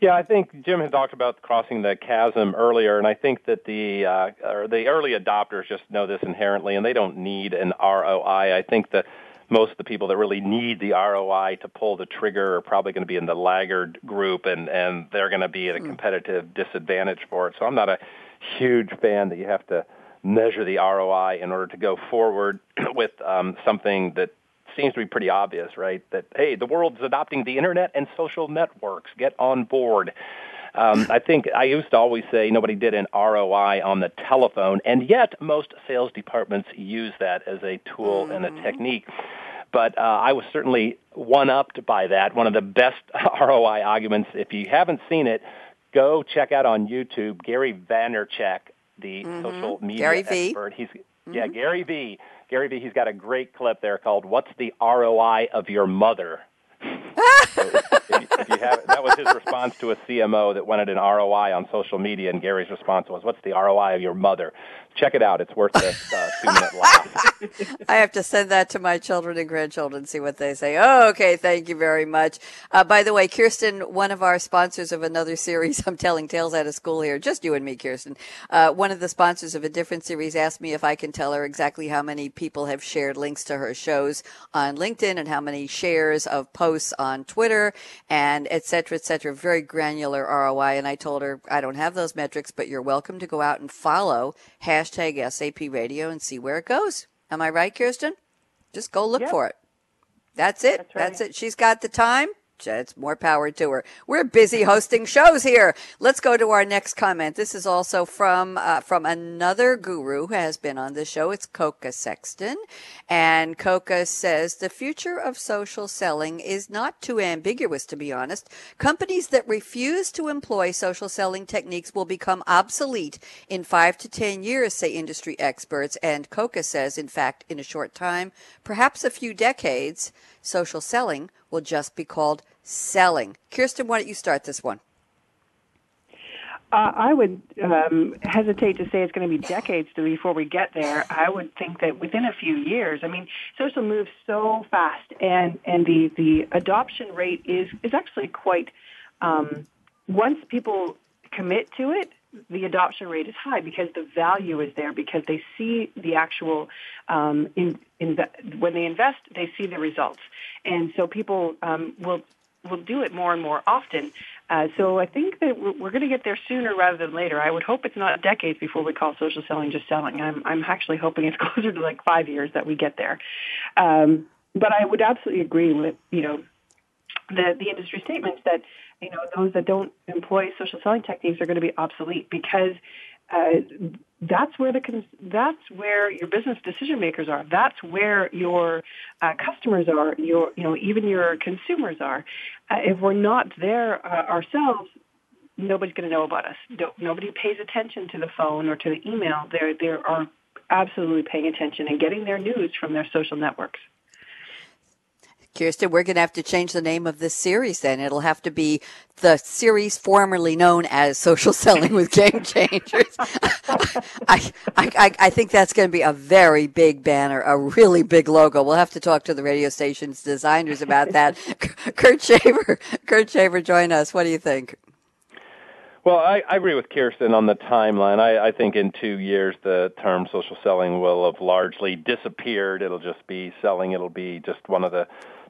Yeah, I think Jim had talked about crossing the chasm earlier, and I think that the uh, or the early adopters just know this inherently, and they don't need an ROI. I think that most of the people that really need the ROI to pull the trigger are probably going to be in the laggard group, and and they're going to be at a competitive disadvantage for it. So I'm not a huge fan that you have to measure the ROI in order to go forward with um, something that seems to be pretty obvious, right? That hey, the world's adopting the internet and social networks. Get on board. Um, I think I used to always say nobody did an ROI on the telephone, and yet most sales departments use that as a tool mm-hmm. and a technique. But uh, I was certainly one-upped by that. One of the best ROI arguments. If you haven't seen it, go check out on YouTube Gary Vaynerchuk, the mm-hmm. social media Gary expert. V. He's mm-hmm. yeah, Gary V. Gary V. He's got a great clip there called "What's the ROI of Your Mother?" so if, if you have, that was his response to a CMO that wanted an ROI on social media, and Gary's response was, "What's the ROI of your mother?" check it out. It's worth a uh, two minute laugh. I have to send that to my children and grandchildren, see what they say. Oh, okay. Thank you very much. Uh, by the way, Kirsten, one of our sponsors of another series, I'm telling tales out of school here, just you and me, Kirsten. Uh, one of the sponsors of a different series asked me if I can tell her exactly how many people have shared links to her shows on LinkedIn and how many shares of posts on Twitter and et cetera, et cetera. Very granular ROI. And I told her, I don't have those metrics, but you're welcome to go out and follow hashtag SAP radio and see where it goes. Am I right, Kirsten? Just go look yep. for it. That's it. That's, right. That's it. She's got the time. It's more power to her. We're busy hosting shows here. Let's go to our next comment. This is also from uh, from another guru who has been on the show. It's Koka Sexton, and Koka says the future of social selling is not too ambiguous, to be honest. Companies that refuse to employ social selling techniques will become obsolete in five to ten years, say industry experts. And Koka says, in fact, in a short time, perhaps a few decades, social selling will just be called selling. Kirsten, why don't you start this one? Uh, I would um, hesitate to say it's going to be decades before we get there. I would think that within a few years. I mean, social moves so fast, and and the the adoption rate is is actually quite. Um, once people commit to it, the adoption rate is high because the value is there because they see the actual um, in, in the, when they invest they see the results and so people um, will will do it more and more often. Uh, so I think that we're, we're going to get there sooner rather than later. I would hope it's not decades before we call social selling just selling. I'm, I'm actually hoping it's closer to like five years that we get there. Um, but I would absolutely agree with you know the the industry statements that you know those that don't employ social selling techniques are going to be obsolete because uh, that's where the that's where your business decision makers are. That's where your uh, customers are. Your you know even your consumers are. Uh, if we're not there uh, ourselves, nobody's going to know about us. nobody pays attention to the phone or to the email. They they are absolutely paying attention and getting their news from their social networks. Kirsten, we're going to have to change the name of this series then. It'll have to be the series formerly known as Social Selling with Game Changers. I, I, I think that's going to be a very big banner, a really big logo. We'll have to talk to the radio station's designers about that. Kurt Shaver, Kurt Shaver, join us. What do you think? Well, I, I agree with Kirsten on the timeline. I, I think in two years the term social selling will have largely disappeared. It'll just be selling. It'll be just one of the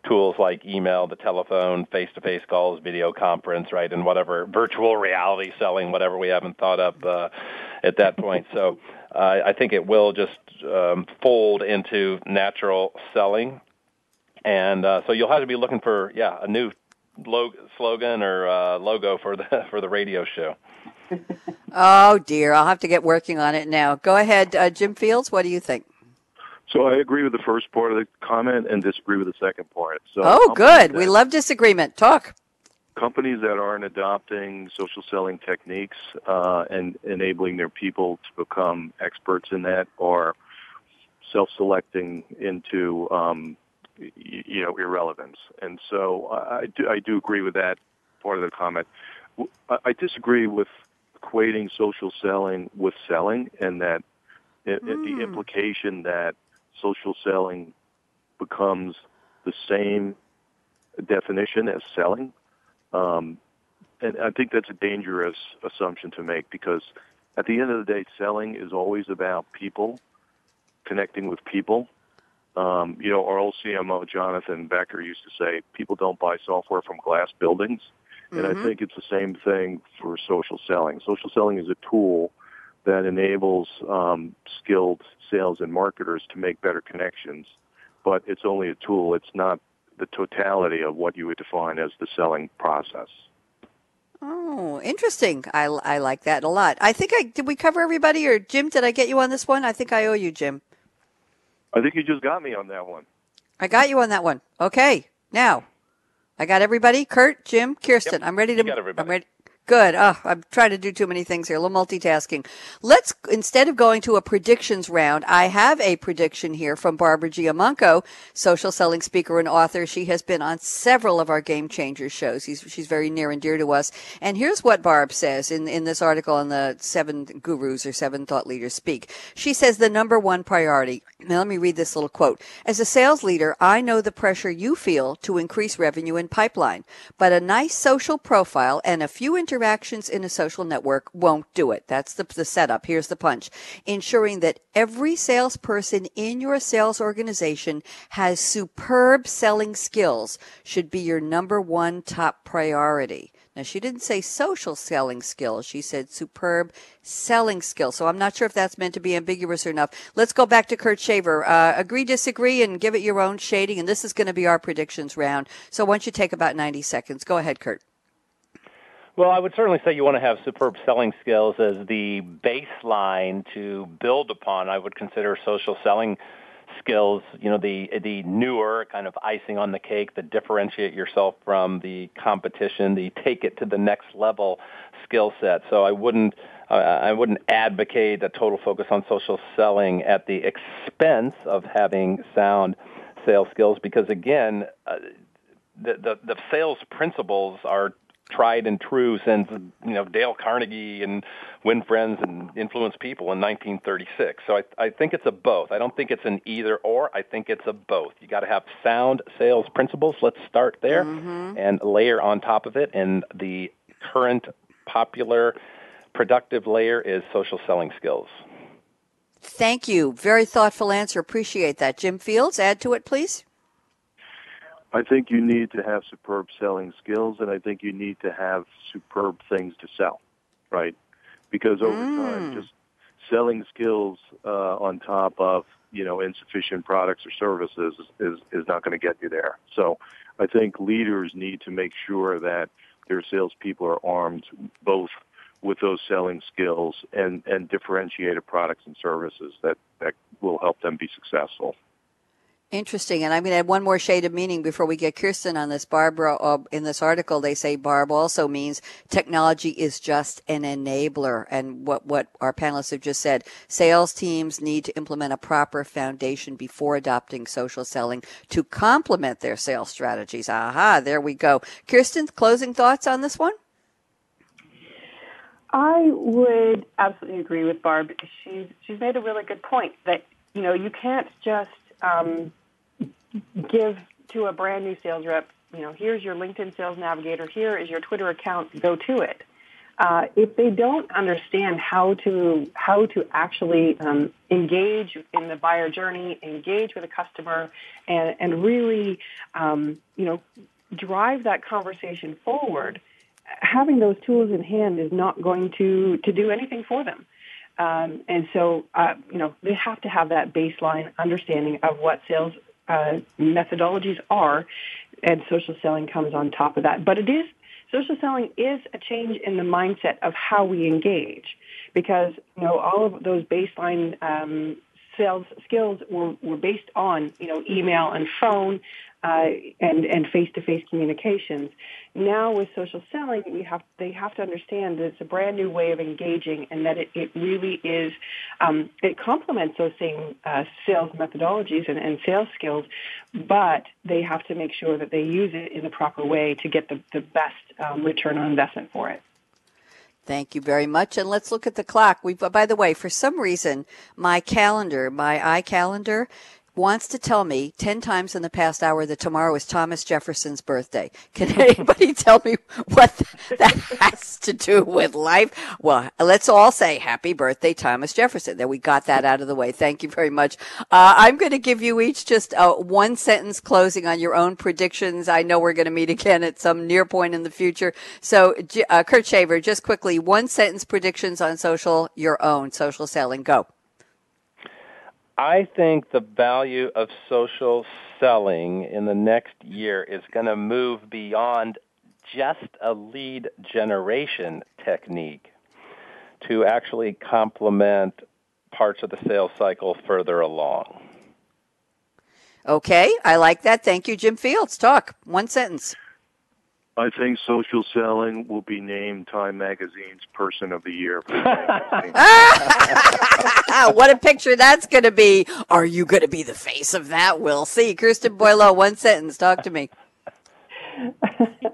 tools like email, the telephone, face-to-face calls, video conference, right, and whatever virtual reality selling, whatever we haven't thought up uh, at that point. So uh, I think it will just um, fold into natural selling, and uh, so you'll have to be looking for yeah a new log- slogan or uh, logo for the for the radio show. oh dear, I'll have to get working on it now. Go ahead, uh, Jim Fields. What do you think? So I agree with the first part of the comment and disagree with the second part. So oh, good. We love disagreement. Talk. Companies that aren't adopting social selling techniques uh, and enabling their people to become experts in that are self-selecting into um, you know irrelevance. And so I do, I do agree with that part of the comment. I disagree with equating social selling with selling, and that mm. the implication that social selling becomes the same definition as selling. Um, and I think that's a dangerous assumption to make because at the end of the day, selling is always about people, connecting with people. Um, you know, our old CMO Jonathan Becher used to say, "People don't buy software from glass buildings," and Mm-hmm. I think it's the same thing for social selling. Social selling is a tool that enables um, skilled sales and marketers to make better connections, but it's only a tool. It's not the totality of what you would define as the selling process. Oh, interesting. I, I like that a lot. I think I did we cover everybody or Jim, did I get you on this one? I think I owe you, Jim. I think you just got me on that one. I got you on that one. Okay. Now, I got everybody. Kurt, Jim, Kirsten. I'm ready to you got everybody. I'm ready. Good. Oh, I'm trying to do too many things here. A little multitasking. Let's, instead of going to a predictions round, I have a prediction here from Barbara Giamanco, social selling speaker and author. She has been on several of our Game Changers shows. She's, she's very near and dear to us. And here's what Barb says in, in this article on the seven gurus or seven thought leaders speak. She says the number one priority. Now let me read this little quote. As a sales leader, I know the pressure you feel to increase revenue and pipeline, but a nice social profile and a few interactions in a social network won't do it. That's the, the setup. Here's the punch. Ensuring that every salesperson in your sales organization has superb selling skills should be your number one top priority. Now, she didn't say social selling skills. She said superb selling skills. So I'm not sure if that's meant to be ambiguous or enough. Let's go back to Kurt Shaver. Uh, agree, disagree, and give it your own shading. And this is going to be our predictions round. So once you take about 90 seconds? Go ahead, Kurt. Well, I would certainly say you want to have superb selling skills as the baseline to build upon. I would consider social selling skills, you know, the the newer kind of icing on the cake that differentiate yourself from the competition, the take it to the next level skill set. So I wouldn't uh, I wouldn't advocate a total focus on social selling at the expense of having sound sales skills because again, uh, the, the the sales principles are tried and true since you know Dale Carnegie and Win Friends and Influence People in 1936. So I, I think it's a both. I don't think it's an either or. I think it's a both. You got to have sound sales principles. Let's start there mm-hmm. and layer on top of it. And the current popular productive layer is social selling skills. Thank you. Very thoughtful answer. Appreciate that. Jim Fields, add to it, please. I think you need to have superb selling skills, and I think you need to have superb things to sell, right? Because over time, just selling skills uh, on top of you know insufficient products or services is is not going to get you there. So I think leaders need to make sure that their salespeople are armed both with those selling skills and and differentiated products and services that that will help them be successful. Interesting. And I'm going to add one more shade of meaning before we get Kirsten on this. Barbara, uh, in this article, they say Barb also means technology is just an enabler. And what, what our panelists have just said, sales teams need to implement a proper foundation before adopting social selling to complement their sales strategies. Aha, there we go. Kirsten, closing thoughts on this one? I would absolutely agree with Barb. She's she's made a really good point that you know you can't just um, give to a brand new sales rep. You know, here's your LinkedIn Sales Navigator. Here is your Twitter account. Go to it. Uh, if they don't understand how to how to actually um, engage in the buyer journey, engage with a customer, and and really um, you know drive that conversation forward, having those tools in hand is not going to to do anything for them. Um, and so, uh, you know, they have to have that baseline understanding of what sales uh, methodologies are, and social selling comes on top of that. But it is social selling is a change in the mindset of how we engage, because you know all of those baseline um, sales skills were, were based on you know email and phone uh, and and face-to-face communications. Now with social selling, we have they have to understand that it's a brand new way of engaging, and that it, it really is um, it complements those same uh, sales methodologies and, and sales skills, but they have to make sure that they use it in the proper way to get the, the best um, return on investment for it. Thank you very much. And let's look at the clock. We, by the way, for some reason, my calendar, my iCalendar, wants to tell me 10 times in the past hour that tomorrow is Thomas Jefferson's birthday. Can anybody tell me what that has to do with life. Well, let's all say happy birthday, Thomas Jefferson. There, we got that out of the way. Thank you very much. Uh, I'm going to give you each just uh, one sentence closing on your own predictions. I know we're going to meet again at some near point in the future. So, uh, Kurt Shaver, just quickly, one sentence predictions on social, your own social selling. Go. I think the value of social selling in the next year is going to move beyond just a lead generation technique to actually complement parts of the sales cycle further along. Okay, I like that. Thank you, Jim Fields. Talk one sentence. I think social selling will be named Time Magazine's Person of the Year. what a picture that's going to be. Are you going to be the face of that? We'll see. Kirsten Boileau, one sentence. Talk to me.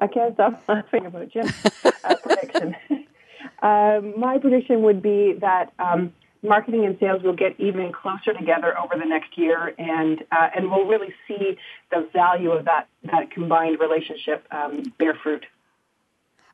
I can't stop laughing about Jim's uh, prediction. Um, my prediction would be that um, marketing and sales will get even closer together over the next year, and uh, and we'll really see the value of that that combined relationship um, bear fruit.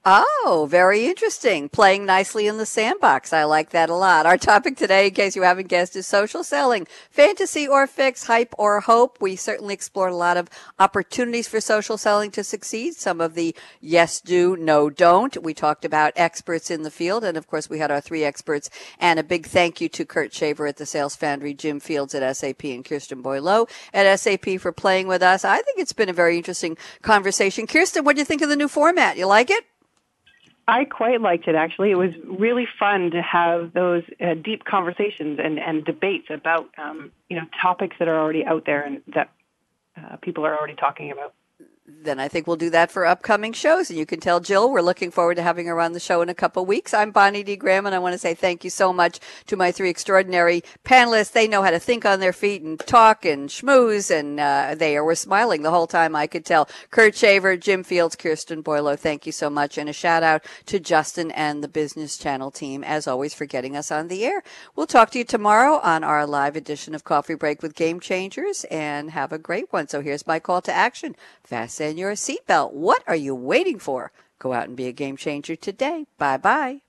Oh, very interesting. Playing nicely in the sandbox. I like that a lot. Our topic today, in case you haven't guessed, is social selling. Fantasy or fix, hype or hope. We certainly explored a lot of opportunities for social selling to succeed. Some of the yes do, no don't. We talked about experts in the field. And of course, we had our three experts. And a big thank you to Kurt Shaver at the Sales Foundry, Jim Fields at SAP, and Kirsten Boileau at SAP for playing with us. I think it's been a very interesting conversation. Kirsten, what do you think of the new format? You like it? I quite liked it actually. It was really fun to have those uh, deep conversations and, and debates about um, you know topics that are already out there and that uh, people are already talking about then I think we'll do that for upcoming shows. And you can tell Jill we're looking forward to having her on the show in a couple weeks. I'm Bonnie D. Graham, and I want to say thank you so much to my three extraordinary panelists. They know how to think on their feet and talk and schmooze, and uh, they were smiling the whole time. I could tell. Kurt Shaver, Jim Fields, Kirsten Boileau, thank you so much, and a shout out to Justin and the Business Channel team, as always, for getting us on the air. We'll talk to you tomorrow on our live edition of Coffee Break with Game Changers, and have a great one. So here's my call to action: fasten fasten your seatbelt. What are you waiting for? Go out and be a game changer today. Bye bye.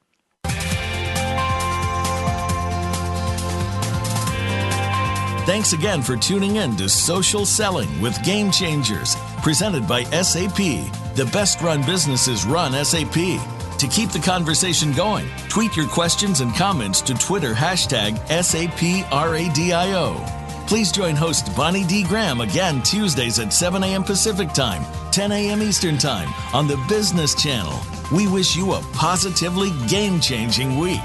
Thanks again for tuning in to Social Selling with Game Changers, presented by SAP. The best run businesses run SAP. To keep the conversation going, tweet your questions and comments to Twitter hashtag SAPRADIO. Please join host Bonnie D. Graham again Tuesdays at 7 a.m. Pacific Time, 10 a.m. Eastern Time on the Business Channel. We wish you a positively game changing week.